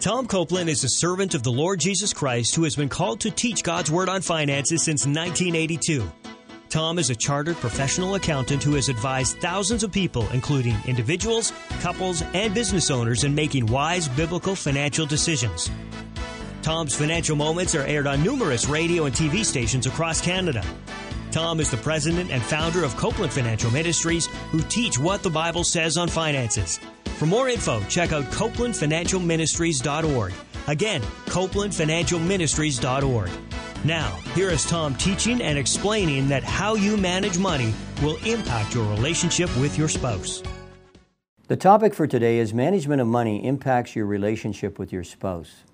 Tom Copeland is a servant of the Lord Jesus Christ who has been called to teach God's Word on finances since 1982. Tom is a chartered professional accountant who has advised thousands of people, including individuals, couples, and business owners, in making wise biblical financial decisions. Tom's financial moments are aired on numerous radio and TV stations across Canada. Tom is the president and founder of Copeland Financial Ministries, who teach what the Bible says on finances. For more info, check out CopelandFinancialMinistries.org. Again, CopelandFinancialMinistries.org. Now, here is Tom teaching and explaining that how you manage money will impact your relationship with your spouse. The topic for today is management of money impacts your relationship with your spouse.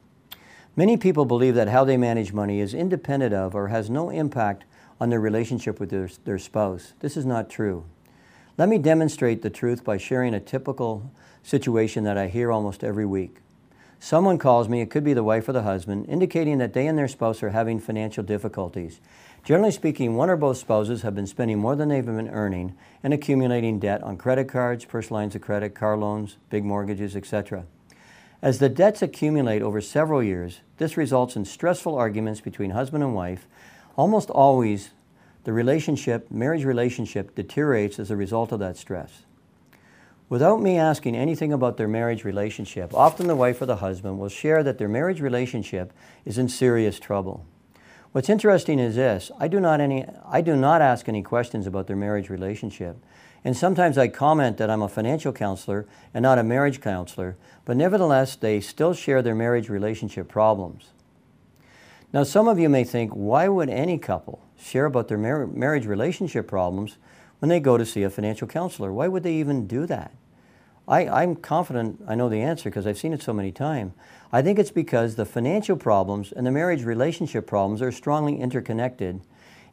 Many people believe that how they manage money is independent of or has no impact on their relationship with their, their spouse. This is not true. Let me demonstrate the truth by sharing a typical situation that I hear almost every week. Someone calls me, it could be the wife or the husband, indicating that they and their spouse are having financial difficulties. Generally speaking, one or both spouses have been spending more than they've been earning and accumulating debt on credit cards, personal lines of credit, car loans, big mortgages, etc. As the debts accumulate over several years, this results in stressful arguments between husband and wife. Almost always, the relationship, marriage relationship, deteriorates as a result of that stress. Without me asking anything about their marriage relationship, often the wife or the husband will share that their marriage relationship is in serious trouble. What's interesting is this I do not, any, I do not ask any questions about their marriage relationship. And sometimes I comment that I'm a financial counselor and not a marriage counselor, but nevertheless, they still share their marriage relationship problems. Now, some of you may think, why would any couple share about their mar- marriage relationship problems when they go to see a financial counselor. Why would they even do that? I, I'm confident I know the answer because I've seen it so many times. I think it's because the financial problems and the marriage relationship problems are strongly interconnected,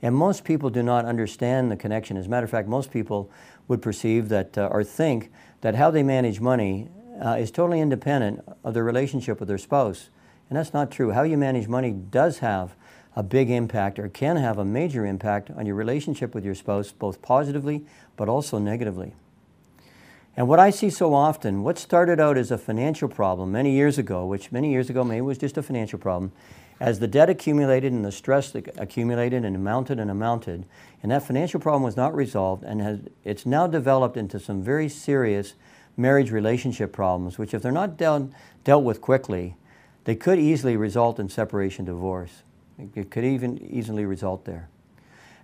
and most people do not understand the connection. As a matter of fact, most people would perceive that uh, or think that how they manage money uh, is totally independent of their relationship with their spouse. And that's not true. How you manage money does have a big impact or can have a major impact on your relationship with your spouse, both positively but also negatively. And what I see so often, what started out as a financial problem many years ago, which many years ago maybe was just a financial problem, as the debt accumulated and the stress accumulated and amounted and amounted, and that financial problem was not resolved, and has, it's now developed into some very serious marriage relationship problems, which if they're not dealt, dealt with quickly, they could easily result in separation divorce. It could even easily result there.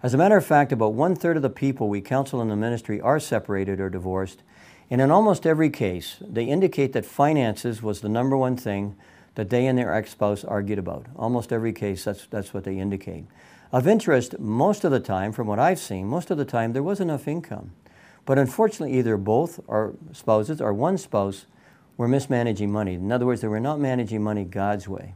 As a matter of fact, about one third of the people we counsel in the ministry are separated or divorced, and in almost every case, they indicate that finances was the number one thing that they and their ex spouse argued about. Almost every case, that's, that's what they indicate. Of interest, most of the time, from what I've seen, most of the time there was enough income. But unfortunately, either both or spouses or one spouse were mismanaging money. In other words, they were not managing money God's way.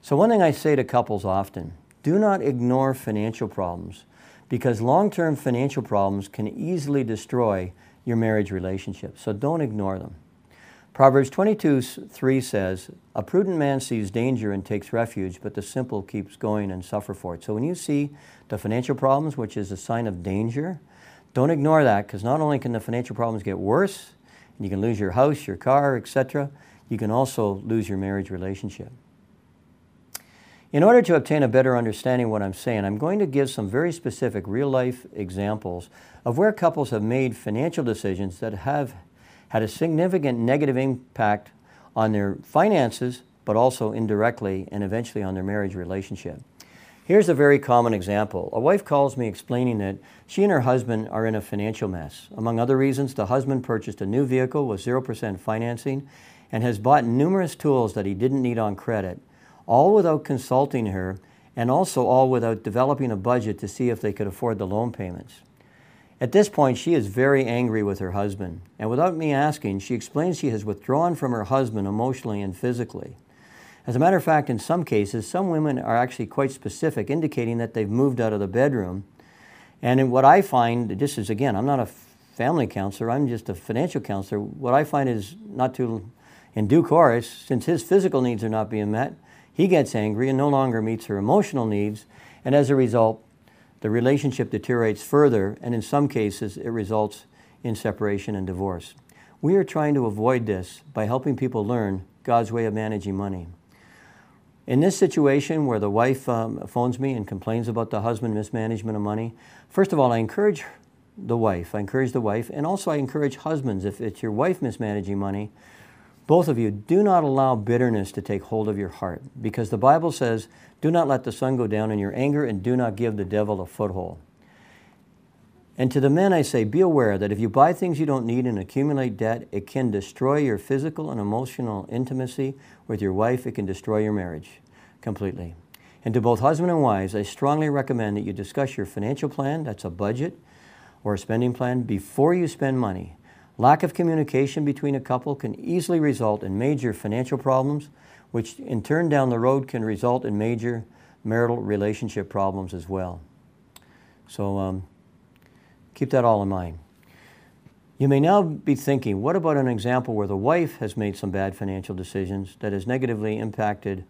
So, one thing I say to couples often do not ignore financial problems because long term financial problems can easily destroy your marriage relationship. So, don't ignore them. Proverbs 22 3 says, A prudent man sees danger and takes refuge, but the simple keeps going and suffer for it. So, when you see the financial problems, which is a sign of danger, don't ignore that because not only can the financial problems get worse, you can lose your house, your car, etc., you can also lose your marriage relationship. In order to obtain a better understanding of what I'm saying, I'm going to give some very specific real life examples of where couples have made financial decisions that have had a significant negative impact on their finances, but also indirectly and eventually on their marriage relationship. Here's a very common example. A wife calls me explaining that she and her husband are in a financial mess. Among other reasons, the husband purchased a new vehicle with 0% financing and has bought numerous tools that he didn't need on credit all without consulting her and also all without developing a budget to see if they could afford the loan payments. At this point, she is very angry with her husband, and without me asking, she explains she has withdrawn from her husband emotionally and physically. As a matter of fact, in some cases, some women are actually quite specific, indicating that they've moved out of the bedroom. And in what I find, this is again, I'm not a family counselor, I'm just a financial counselor. What I find is not too in due course, since his physical needs are not being met, he gets angry and no longer meets her emotional needs, and as a result, the relationship deteriorates further, and in some cases, it results in separation and divorce. We are trying to avoid this by helping people learn God's way of managing money. In this situation where the wife um, phones me and complains about the husband mismanagement of money, first of all, I encourage the wife. I encourage the wife, and also I encourage husbands. If it's your wife mismanaging money, both of you, do not allow bitterness to take hold of your heart, because the Bible says, "Do not let the sun go down in your anger, and do not give the devil a foothold." And to the men, I say, be aware that if you buy things you don't need and accumulate debt, it can destroy your physical and emotional intimacy with your wife. It can destroy your marriage completely. And to both husband and wives, I strongly recommend that you discuss your financial plan, that's a budget or a spending plan, before you spend money. Lack of communication between a couple can easily result in major financial problems, which in turn down the road can result in major marital relationship problems as well. So, um, Keep that all in mind. You may now be thinking, what about an example where the wife has made some bad financial decisions that has negatively impacted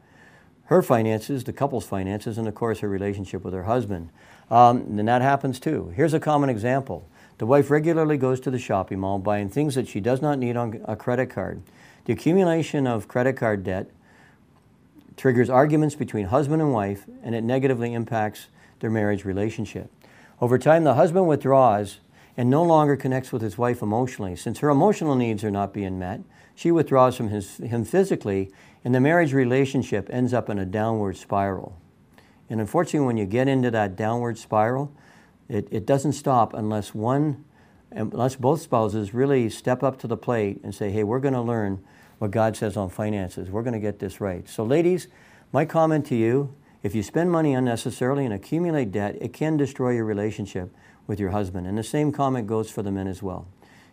her finances, the couple's finances, and of course her relationship with her husband? Um, and that happens too. Here's a common example. The wife regularly goes to the shopping mall buying things that she does not need on a credit card. The accumulation of credit card debt triggers arguments between husband and wife, and it negatively impacts their marriage relationship. Over time, the husband withdraws and no longer connects with his wife emotionally. Since her emotional needs are not being met, she withdraws from his, him physically, and the marriage relationship ends up in a downward spiral. And unfortunately, when you get into that downward spiral, it, it doesn't stop unless one, unless both spouses really step up to the plate and say, hey, we're going to learn what God says on finances. We're going to get this right. So, ladies, my comment to you if you spend money unnecessarily and accumulate debt, it can destroy your relationship with your husband. And the same comment goes for the men as well.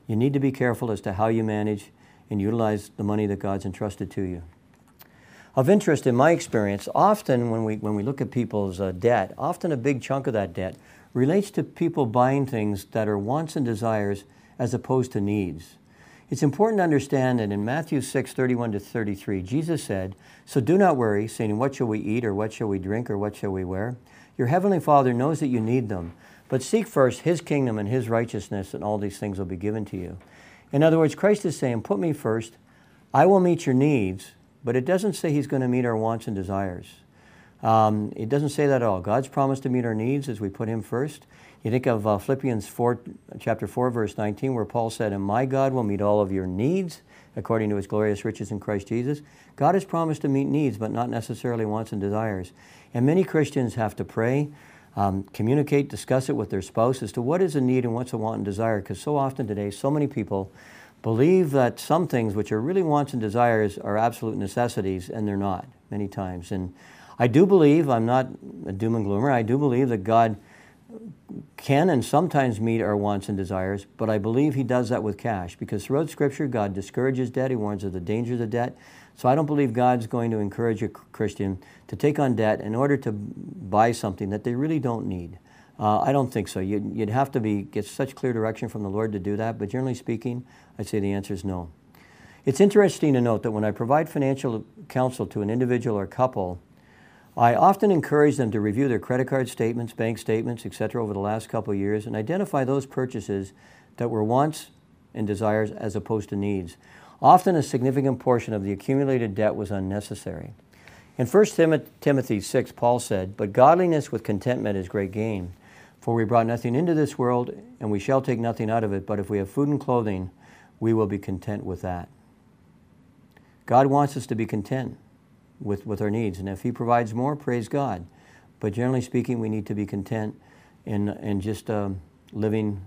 You need to be careful as to how you manage and utilize the money that God's entrusted to you. Of interest, in my experience, often when we, when we look at people's uh, debt, often a big chunk of that debt relates to people buying things that are wants and desires as opposed to needs. It's important to understand that in Matthew 6, 31 to 33, Jesus said, So do not worry, saying, What shall we eat, or what shall we drink, or what shall we wear? Your heavenly Father knows that you need them. But seek first his kingdom and his righteousness, and all these things will be given to you. In other words, Christ is saying, Put me first, I will meet your needs, but it doesn't say he's going to meet our wants and desires. Um, it doesn't say that at all. God's promised to meet our needs as we put him first. You think of uh, Philippians 4, chapter 4, verse 19, where Paul said, And my God will meet all of your needs according to his glorious riches in Christ Jesus. God has promised to meet needs, but not necessarily wants and desires. And many Christians have to pray, um, communicate, discuss it with their spouse as to what is a need and what's a want and desire. Because so often today, so many people believe that some things which are really wants and desires are absolute necessities, and they're not many times. And I do believe, I'm not a doom and gloomer, I do believe that God can and sometimes meet our wants and desires, but I believe He does that with cash because throughout Scripture, God discourages debt. He warns of the dangers of debt. So I don't believe God's going to encourage a Christian to take on debt in order to buy something that they really don't need. Uh, I don't think so. You'd, you'd have to be get such clear direction from the Lord to do that, but generally speaking, I'd say the answer is no. It's interesting to note that when I provide financial counsel to an individual or couple, I often encourage them to review their credit card statements, bank statements, etc. over the last couple of years and identify those purchases that were wants and desires as opposed to needs. Often a significant portion of the accumulated debt was unnecessary. In 1 Timothy 6, Paul said, But godliness with contentment is great gain. For we brought nothing into this world, and we shall take nothing out of it, but if we have food and clothing, we will be content with that. God wants us to be content with, with our needs. And if He provides more, praise God. But generally speaking, we need to be content in, in just um, living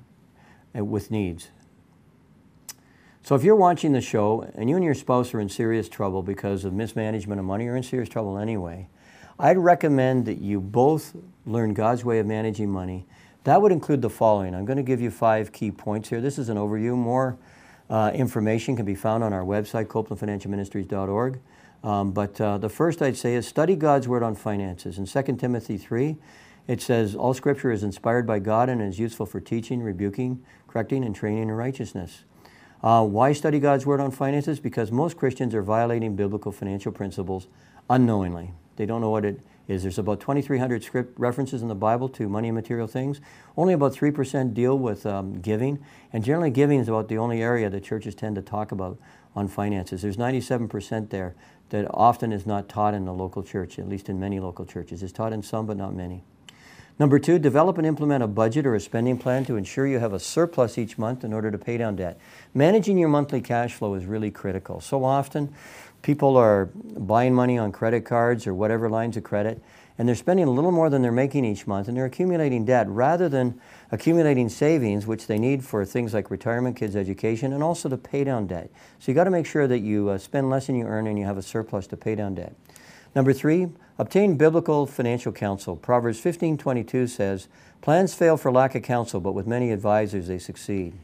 uh, with needs. So if you're watching the show and you and your spouse are in serious trouble because of mismanagement of money or in serious trouble anyway, I'd recommend that you both learn God's way of managing money. That would include the following. I'm going to give you five key points here. This is an overview. More uh, information can be found on our website, copelandfinancialministries.org. Um, but uh, the first I'd say is study God's word on finances. In 2 Timothy 3, it says, All scripture is inspired by God and is useful for teaching, rebuking, correcting, and training in righteousness. Uh, why study God's word on finances? Because most Christians are violating biblical financial principles unknowingly. They don't know what it is. There's about 2,300 script references in the Bible to money and material things. Only about 3% deal with um, giving. And generally, giving is about the only area that churches tend to talk about on finances. There's 97% there that often is not taught in the local church, at least in many local churches. It's taught in some, but not many. Number two, develop and implement a budget or a spending plan to ensure you have a surplus each month in order to pay down debt. Managing your monthly cash flow is really critical. So often, people are buying money on credit cards or whatever lines of credit, and they're spending a little more than they're making each month, and they're accumulating debt rather than accumulating savings, which they need for things like retirement, kids' education, and also to pay down debt. So you got to make sure that you uh, spend less than you earn and you have a surplus to pay down debt. Number three, obtain biblical financial counsel. Proverbs 15:22 says, "Plans fail for lack of counsel, but with many advisors they succeed."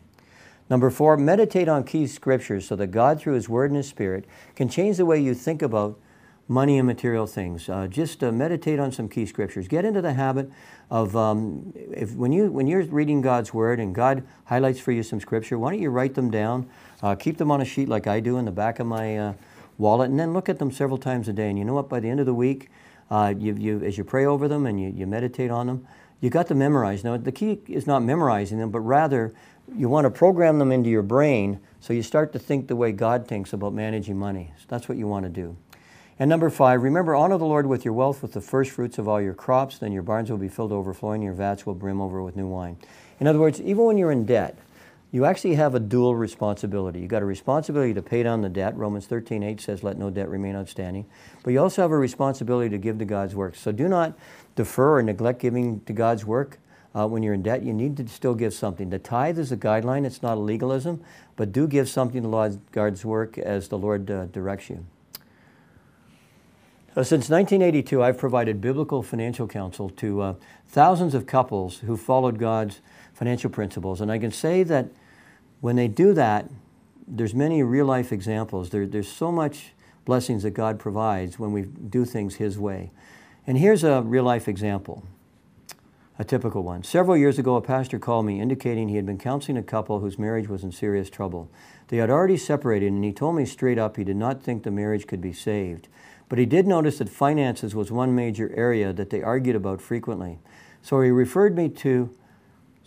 Number four, meditate on key scriptures so that God, through His Word and His Spirit, can change the way you think about money and material things. Uh, just uh, meditate on some key scriptures. Get into the habit of um, if when you when you're reading God's Word and God highlights for you some scripture, why don't you write them down? Uh, keep them on a sheet like I do in the back of my uh, wallet, and then look at them several times a day. And you know what? By the end of the week, uh, you, you, as you pray over them and you, you meditate on them, you got them memorized. Now, the key is not memorizing them, but rather you want to program them into your brain so you start to think the way God thinks about managing money. So that's what you want to do. And number five, remember, honor the Lord with your wealth, with the first fruits of all your crops. Then your barns will be filled overflowing, your vats will brim over with new wine. In other words, even when you're in debt, you actually have a dual responsibility. You've got a responsibility to pay down the debt. Romans 13, 8 says, let no debt remain outstanding. But you also have a responsibility to give to God's work. So do not defer or neglect giving to God's work. Uh, when you're in debt, you need to still give something. The tithe is a guideline, it's not a legalism, but do give something to God's work as the Lord uh, directs you. Uh, since 1982, I've provided biblical financial counsel to uh, thousands of couples who followed God's financial principles. And I can say that when they do that, there's many real life examples. There, there's so much blessings that God provides when we do things His way. And here's a real life example, a typical one. Several years ago, a pastor called me indicating he had been counseling a couple whose marriage was in serious trouble. They had already separated, and he told me straight up he did not think the marriage could be saved. But he did notice that finances was one major area that they argued about frequently. So he referred me to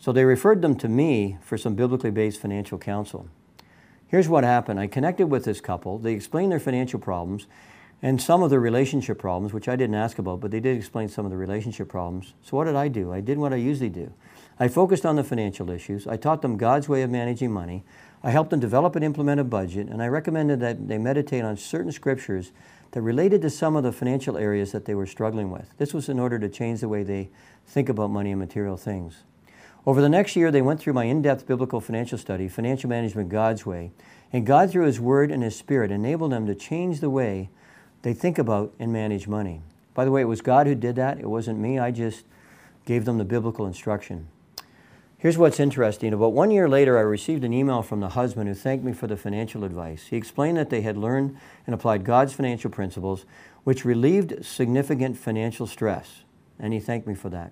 so they referred them to me for some biblically based financial counsel. Here's what happened I connected with this couple. They explained their financial problems and some of their relationship problems, which I didn't ask about, but they did explain some of the relationship problems. So, what did I do? I did what I usually do. I focused on the financial issues. I taught them God's way of managing money. I helped them develop and implement a budget, and I recommended that they meditate on certain scriptures that related to some of the financial areas that they were struggling with. This was in order to change the way they think about money and material things. Over the next year, they went through my in depth biblical financial study, Financial Management God's Way, and God, through His Word and His Spirit, enabled them to change the way they think about and manage money. By the way, it was God who did that, it wasn't me. I just gave them the biblical instruction. Here's what's interesting. About one year later, I received an email from the husband who thanked me for the financial advice. He explained that they had learned and applied God's financial principles, which relieved significant financial stress, and he thanked me for that.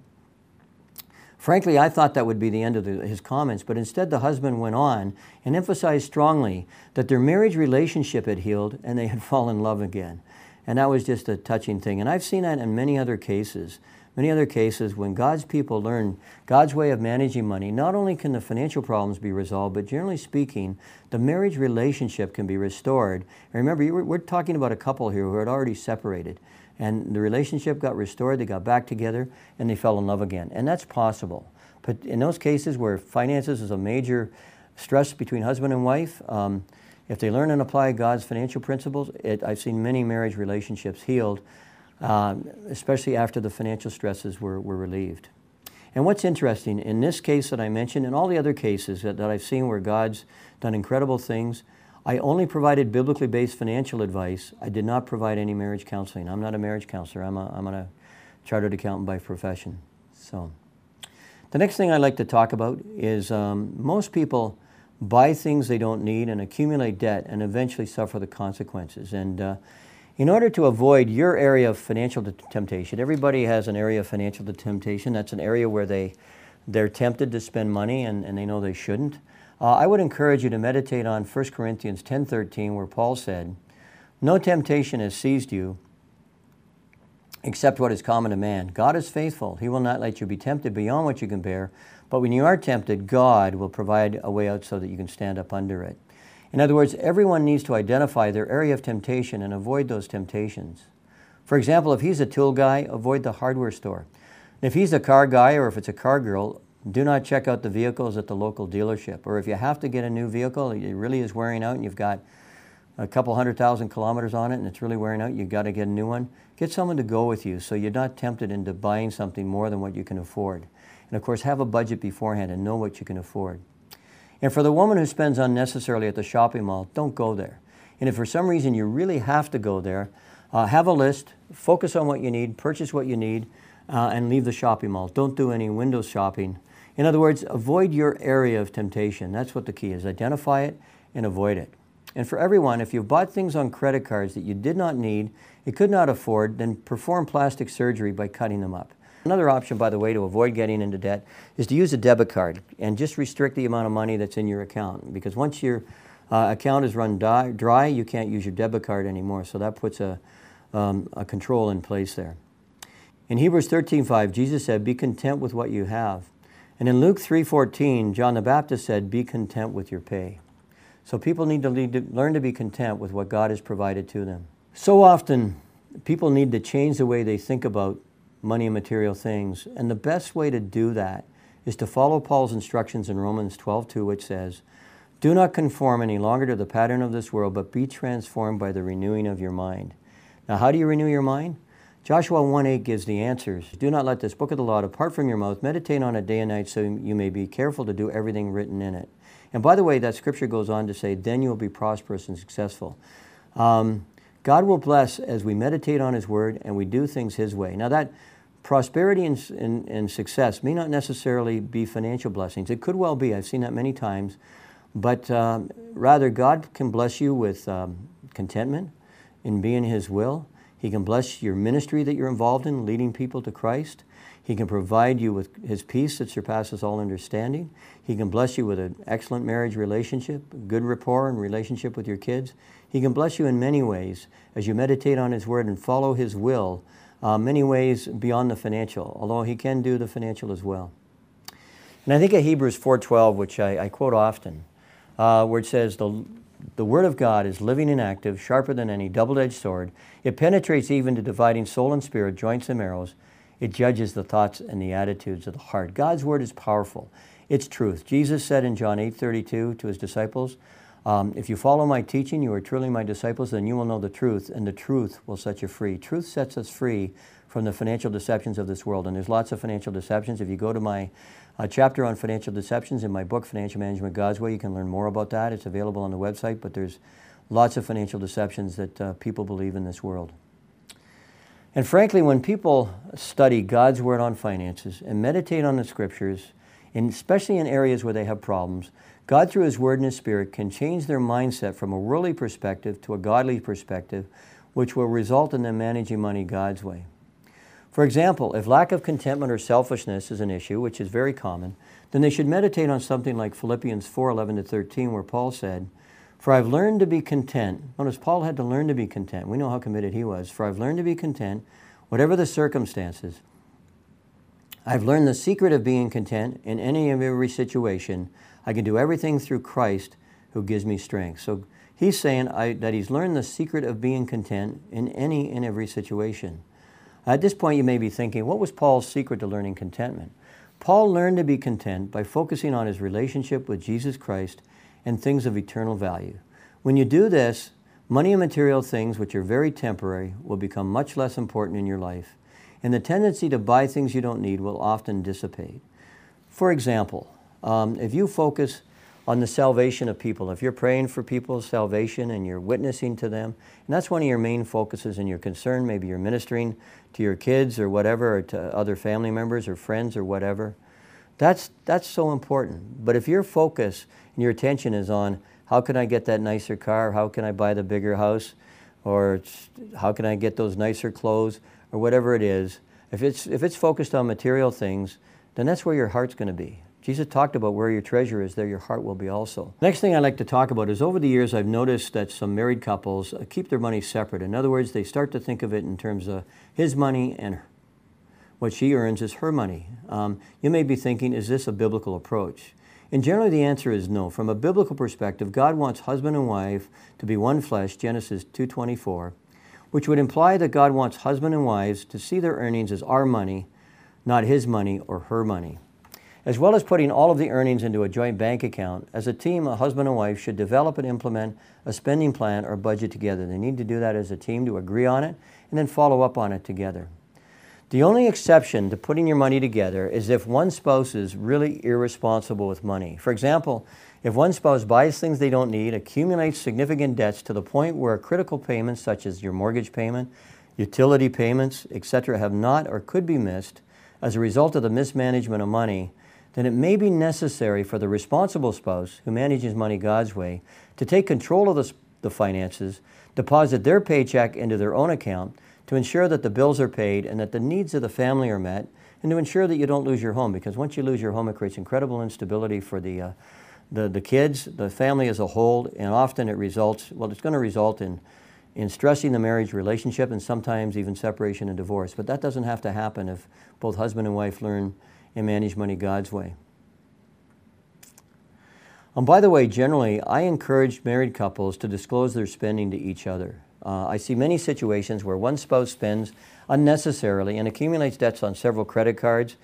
Frankly, I thought that would be the end of the, his comments, but instead the husband went on and emphasized strongly that their marriage relationship had healed and they had fallen in love again. And that was just a touching thing. And I've seen that in many other cases. Many other cases when God's people learn God's way of managing money, not only can the financial problems be resolved, but generally speaking, the marriage relationship can be restored. And remember, we're talking about a couple here who had already separated and the relationship got restored, they got back together, and they fell in love again. And that's possible. But in those cases where finances is a major stress between husband and wife, um, if they learn and apply God's financial principles, it, I've seen many marriage relationships healed, um, especially after the financial stresses were, were relieved. And what's interesting, in this case that I mentioned, and all the other cases that, that I've seen where God's done incredible things, I only provided biblically based financial advice. I did not provide any marriage counseling. I'm not a marriage counselor. I'm a, I'm a chartered accountant by profession. So, the next thing I'd like to talk about is um, most people buy things they don't need and accumulate debt and eventually suffer the consequences. And uh, in order to avoid your area of financial temptation, everybody has an area of financial temptation. That's an area where they, they're tempted to spend money and, and they know they shouldn't. Uh, I would encourage you to meditate on 1 Corinthians 10:13 where Paul said, "No temptation has seized you except what is common to man. God is faithful. He will not let you be tempted beyond what you can bear, but when you are tempted, God will provide a way out so that you can stand up under it." In other words, everyone needs to identify their area of temptation and avoid those temptations. For example, if he's a tool guy, avoid the hardware store. If he's a car guy or if it's a car girl, do not check out the vehicles at the local dealership. Or if you have to get a new vehicle, it really is wearing out and you've got a couple hundred thousand kilometers on it and it's really wearing out, you've got to get a new one. Get someone to go with you so you're not tempted into buying something more than what you can afford. And of course, have a budget beforehand and know what you can afford. And for the woman who spends unnecessarily at the shopping mall, don't go there. And if for some reason you really have to go there, uh, have a list, focus on what you need, purchase what you need, uh, and leave the shopping mall. Don't do any window shopping. In other words, avoid your area of temptation. That's what the key is. Identify it and avoid it. And for everyone, if you've bought things on credit cards that you did not need, you could not afford, then perform plastic surgery by cutting them up. Another option, by the way, to avoid getting into debt is to use a debit card and just restrict the amount of money that's in your account. Because once your uh, account is run dry, you can't use your debit card anymore. So that puts a, um, a control in place there. In Hebrews 13:5, Jesus said, "Be content with what you have." And in Luke 3:14, John the Baptist said, "Be content with your pay." So people need to learn to be content with what God has provided to them. So often, people need to change the way they think about money and material things. And the best way to do that is to follow Paul's instructions in Romans 12:2, which says, Do not conform any longer to the pattern of this world, but be transformed by the renewing of your mind. Now, how do you renew your mind? Joshua 1:8 gives the answers. Do not let this book of the law depart from your mouth. Meditate on it day and night so you may be careful to do everything written in it. And by the way, that scripture goes on to say, then you will be prosperous and successful. Um, God will bless as we meditate on His Word and we do things His way. Now, that prosperity and, and, and, success may not necessarily be financial blessings. It could well be. I've seen that many times. But um, rather, God can bless you with um, contentment in being His will. He can bless your ministry that you're involved in, leading people to Christ. He can provide you with His peace that surpasses all understanding. He can bless you with an excellent marriage relationship, good rapport and relationship with your kids. He can bless you in many ways as you meditate on His Word and follow His will, uh, many ways beyond the financial, although He can do the financial as well. And I think of Hebrews 4.12, which I, I quote often, uh, where it says, the, the Word of God is living and active, sharper than any double-edged sword. It penetrates even to dividing soul and spirit, joints and marrows. It judges the thoughts and the attitudes of the heart. God's Word is powerful. It's truth. Jesus said in John 8.32 to His disciples, um, if you follow my teaching, you are truly my disciples, then you will know the truth, and the truth will set you free. Truth sets us free from the financial deceptions of this world. And there's lots of financial deceptions. If you go to my uh, chapter on financial deceptions in my book, Financial Management God's Way, you can learn more about that. It's available on the website, but there's lots of financial deceptions that uh, people believe in this world. And frankly, when people study God's Word on finances and meditate on the Scriptures, and especially in areas where they have problems, God, through His Word and His Spirit, can change their mindset from a worldly perspective to a godly perspective, which will result in them managing money God's way. For example, if lack of contentment or selfishness is an issue, which is very common, then they should meditate on something like Philippians 4 11 to 13, where Paul said, For I've learned to be content. Notice Paul had to learn to be content. We know how committed he was. For I've learned to be content, whatever the circumstances. I've learned the secret of being content in any and every situation I can do everything through Christ who gives me strength. So he's saying I, that he's learned the secret of being content in any and every situation. At this point, you may be thinking, what was Paul's secret to learning contentment? Paul learned to be content by focusing on his relationship with Jesus Christ and things of eternal value. When you do this, money and material things, which are very temporary, will become much less important in your life, and the tendency to buy things you don't need will often dissipate. For example, um, if you focus on the salvation of people, if you're praying for people's salvation and you're witnessing to them, and that's one of your main focuses and your concern, maybe you're ministering to your kids or whatever, or to other family members or friends or whatever, that's, that's so important. But if your focus and your attention is on how can I get that nicer car, how can I buy the bigger house, or how can I get those nicer clothes, or whatever it is, if it's, if it's focused on material things, then that's where your heart's going to be. Jesus talked about where your treasure is, there your heart will be also. Next thing I'd like to talk about is over the years, I've noticed that some married couples uh, keep their money separate. In other words, they start to think of it in terms of his money and what she earns is her money. Um, you may be thinking, is this a biblical approach? And generally the answer is no. From a biblical perspective, God wants husband and wife to be one flesh, Genesis 2:24, which would imply that God wants husband and wives to see their earnings as our money, not his money or her money. As well as putting all of the earnings into a joint bank account, as a team, a husband and wife should develop and implement a spending plan or budget together. They need to do that as a team to agree on it and then follow up on it together. The only exception to putting your money together is if one spouse is really irresponsible with money. For example, if one spouse buys things they don't need, accumulates significant debts to the point where critical payments such as your mortgage payment, utility payments, etc., have not or could be missed as a result of the mismanagement of money, then it may be necessary for the responsible spouse who manages money God's way to take control of the, the finances, deposit their paycheck into their own account to ensure that the bills are paid and that the needs of the family are met, and to ensure that you don't lose your home. Because once you lose your home, it creates incredible instability for the, uh, the, the kids, the family as a whole, and often it results, well, it's going to result in, in stressing the marriage relationship and sometimes even separation and divorce. But that doesn't have to happen if both husband and wife learn and manage money God's way. And by the way, generally, I encourage married couples to disclose their spending to each other. Uh, I see many situations where one spouse spends unnecessarily and accumulates debts on several credit cards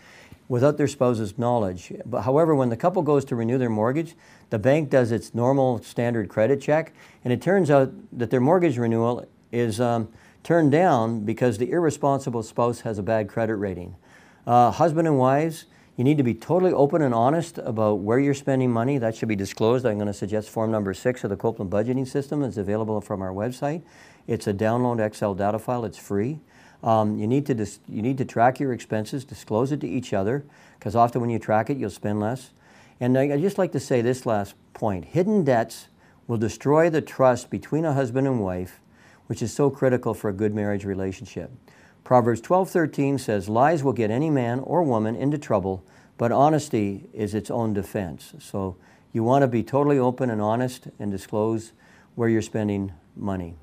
without their spouse's knowledge. But however, when the couple goes to renew their mortgage, the bank does its normal standard credit check, and it turns out that their mortgage renewal is um, turned down because the irresponsible spouse has a bad credit rating. Uh, husband and wives, you need to be totally open and honest about where you're spending money. That should be disclosed. I'm going to suggest form number six of the Copeland budgeting system. It's available from our website. It's a download Excel data file. It's free. Um, you, need to dis- you need to track your expenses, disclose it to each other, because often when you track it, you'll spend less. And I, I just like to say this last point hidden debts will destroy the trust between a husband and wife, which is so critical for a good marriage relationship. Proverbs 12:13 says, "Lies will get any man or woman into trouble, but honesty is its own defense." So you want to be totally open and honest and disclose where you're spending money.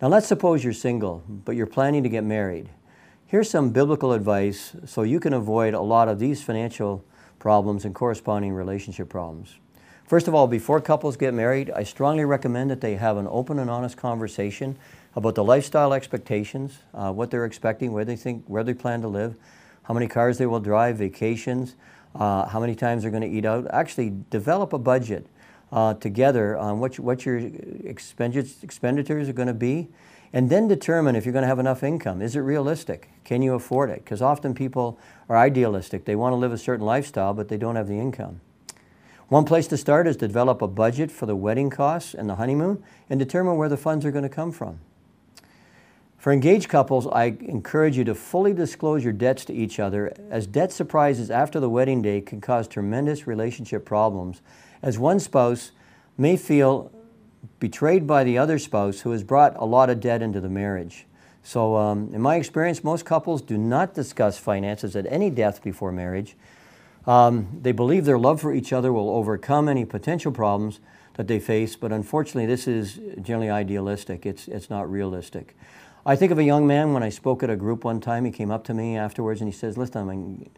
Now let's suppose you're single, but you're planning to get married. Here's some biblical advice so you can avoid a lot of these financial problems and corresponding relationship problems. First of all, before couples get married, I strongly recommend that they have an open and honest conversation about the lifestyle expectations, uh, what they're expecting, where they think, where they plan to live, how many cars they will drive, vacations, uh, how many times they're going to eat out. Actually, develop a budget uh, together on what, what your expenditures are going to be, and then determine if you're going to have enough income. Is it realistic? Can you afford it? Because often people are idealistic. They want to live a certain lifestyle, but they don't have the income. One place to start is to develop a budget for the wedding costs and the honeymoon and determine where the funds are going to come from. For engaged couples, I encourage you to fully disclose your debts to each other, as debt surprises after the wedding day can cause tremendous relationship problems, as one spouse may feel betrayed by the other spouse who has brought a lot of debt into the marriage. So, um, in my experience, most couples do not discuss finances at any depth before marriage. Um, they believe their love for each other will overcome any potential problems that they face, but unfortunately, this is generally idealistic. It's, it's not realistic. I think of a young man when I spoke at a group one time. He came up to me afterwards and he says, Listen, I'm,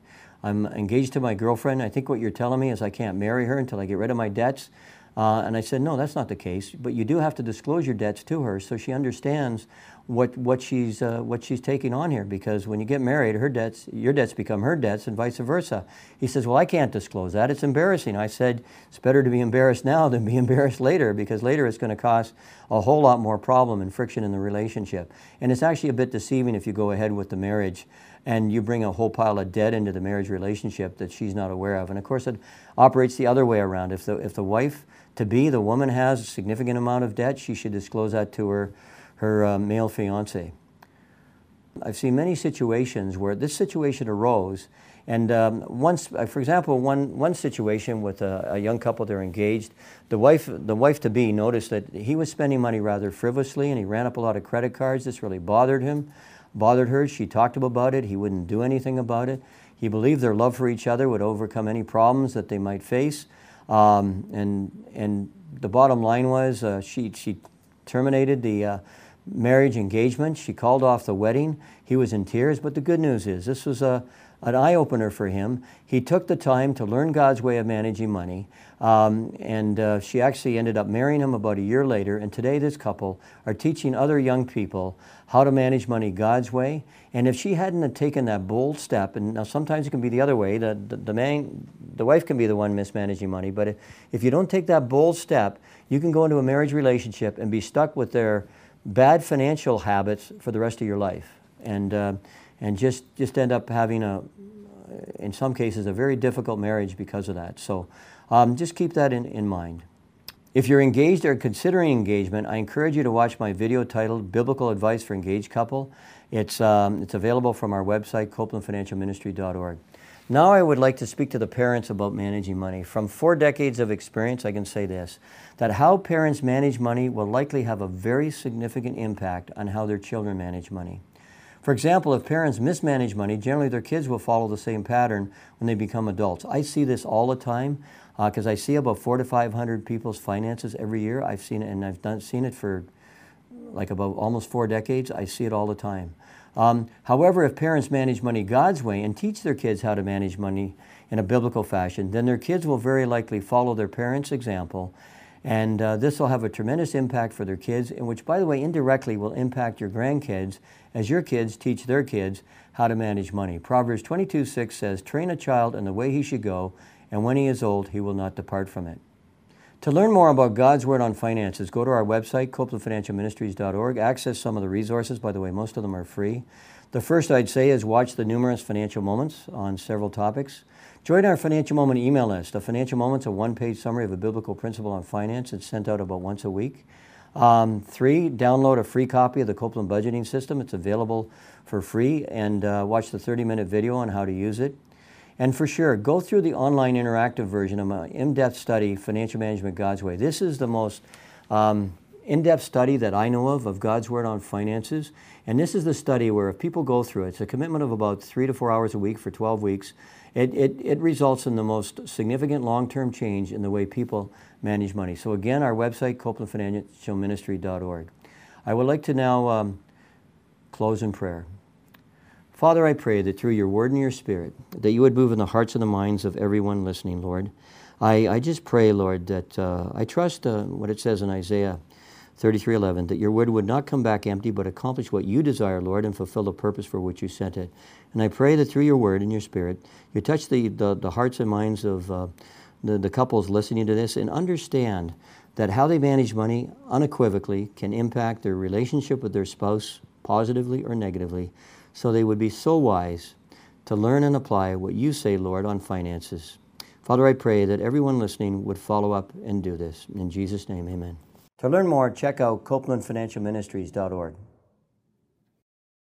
I'm engaged to my girlfriend. I think what you're telling me is I can't marry her until I get rid of my debts. Uh, and I said, No, that's not the case. But you do have to disclose your debts to her so she understands what, what, she's, uh, what she's taking on here because when you get married, her debts, your debts become her debts and vice versa. He says, Well, I can't disclose that. It's embarrassing. I said, It's better to be embarrassed now than be embarrassed later because later it's going to cause a whole lot more problem and friction in the relationship. And it's actually a bit deceiving if you go ahead with the marriage and you bring a whole pile of debt into the marriage relationship that she's not aware of. And of course, it operates the other way around. If the, if the wife to be, the woman has a significant amount of debt, she should disclose that to her her uh, male fiance. I've seen many situations where this situation arose, and um, once, uh, for example, one, one situation with a, a young couple, they're engaged. The wife, the wife to be noticed that he was spending money rather frivolously, and he ran up a lot of credit cards. This really bothered him, bothered her. She talked to him about it. He wouldn't do anything about it. He believed their love for each other would overcome any problems that they might face. Um, and and the bottom line was uh, she she terminated the. Uh, marriage engagement. She called off the wedding. He was in tears, but the good news is this was a, an eye opener for him. He took the time to learn God's way of managing money, um, and uh, she actually ended up marrying him about a year later. And today, this couple are teaching other young people how to manage money God's way. And if she hadn't taken that bold step, and now sometimes it can be the other way, the, the, the man, the wife can be the one mismanaging money, but if, if you don't take that bold step, you can go into a marriage relationship and be stuck with their bad financial habits for the rest of your life. And, uh, and just, just end up having a, in some cases, a very difficult marriage because of that. So um, just keep that in, in mind. If you're engaged or considering engagement, I encourage you to watch my video titled Biblical Advice for Engaged Couple. It's, um, it's available from our website, copelandfinancialministry.org. Now I would like to speak to the parents about managing money. From four decades of experience, I can say this, that how parents manage money will likely have a very significant impact on how their children manage money. For example, if parents mismanage money, generally their kids will follow the same pattern when they become adults. I see this all the time because uh, I see about four to 500 people's finances every year. I've seen it, and I've done, seen it for like about almost four decades. I see it all the time. Um, however, if parents manage money God's way and teach their kids how to manage money in a biblical fashion, then their kids will very likely follow their parents' example and uh, this will have a tremendous impact for their kids, and which, by the way, indirectly will impact your grandkids as your kids teach their kids how to manage money. Proverbs 22 6 says, Train a child in the way he should go, and when he is old, he will not depart from it. To learn more about God's Word on finances, go to our website, copelandfinancialministries.org. Access some of the resources. By the way, most of them are free. The first I'd say is watch the numerous financial moments on several topics. Join our Financial Moment email list. A Financial Moment's a one page summary of a biblical principle on finance. It's sent out about once a week. Um, three, download a free copy of the Copeland Budgeting System. It's available for free and uh, watch the 30 minute video on how to use it. And for sure, go through the online interactive version of my in depth study, Financial Management God's Way. This is the most um, in depth study that I know of of God's Word on finances. And this is the study where if people go through it, it's a commitment of about three to four hours a week for 12 weeks. It, it, it results in the most significant long term change in the way people manage money. So, again, our website, copelandfinancialministry.org. I would like to now um, close in prayer. Father, I pray that through your word and your spirit, that you would move in the hearts and the minds of everyone listening, Lord. I, I just pray, Lord, that uh, I trust uh, what it says in Isaiah 33:11 that your word would not come back empty but accomplish what you desire Lord and fulfill the purpose for which you sent it. And I pray that through your word and your spirit you touch the, the, the hearts and minds of uh, the, the couples listening to this and understand that how they manage money unequivocally can impact their relationship with their spouse positively or negatively so they would be so wise to learn and apply what you say Lord on finances. Father I pray that everyone listening would follow up and do this. In Jesus name amen to learn more, check out copelandfinancialministries.org.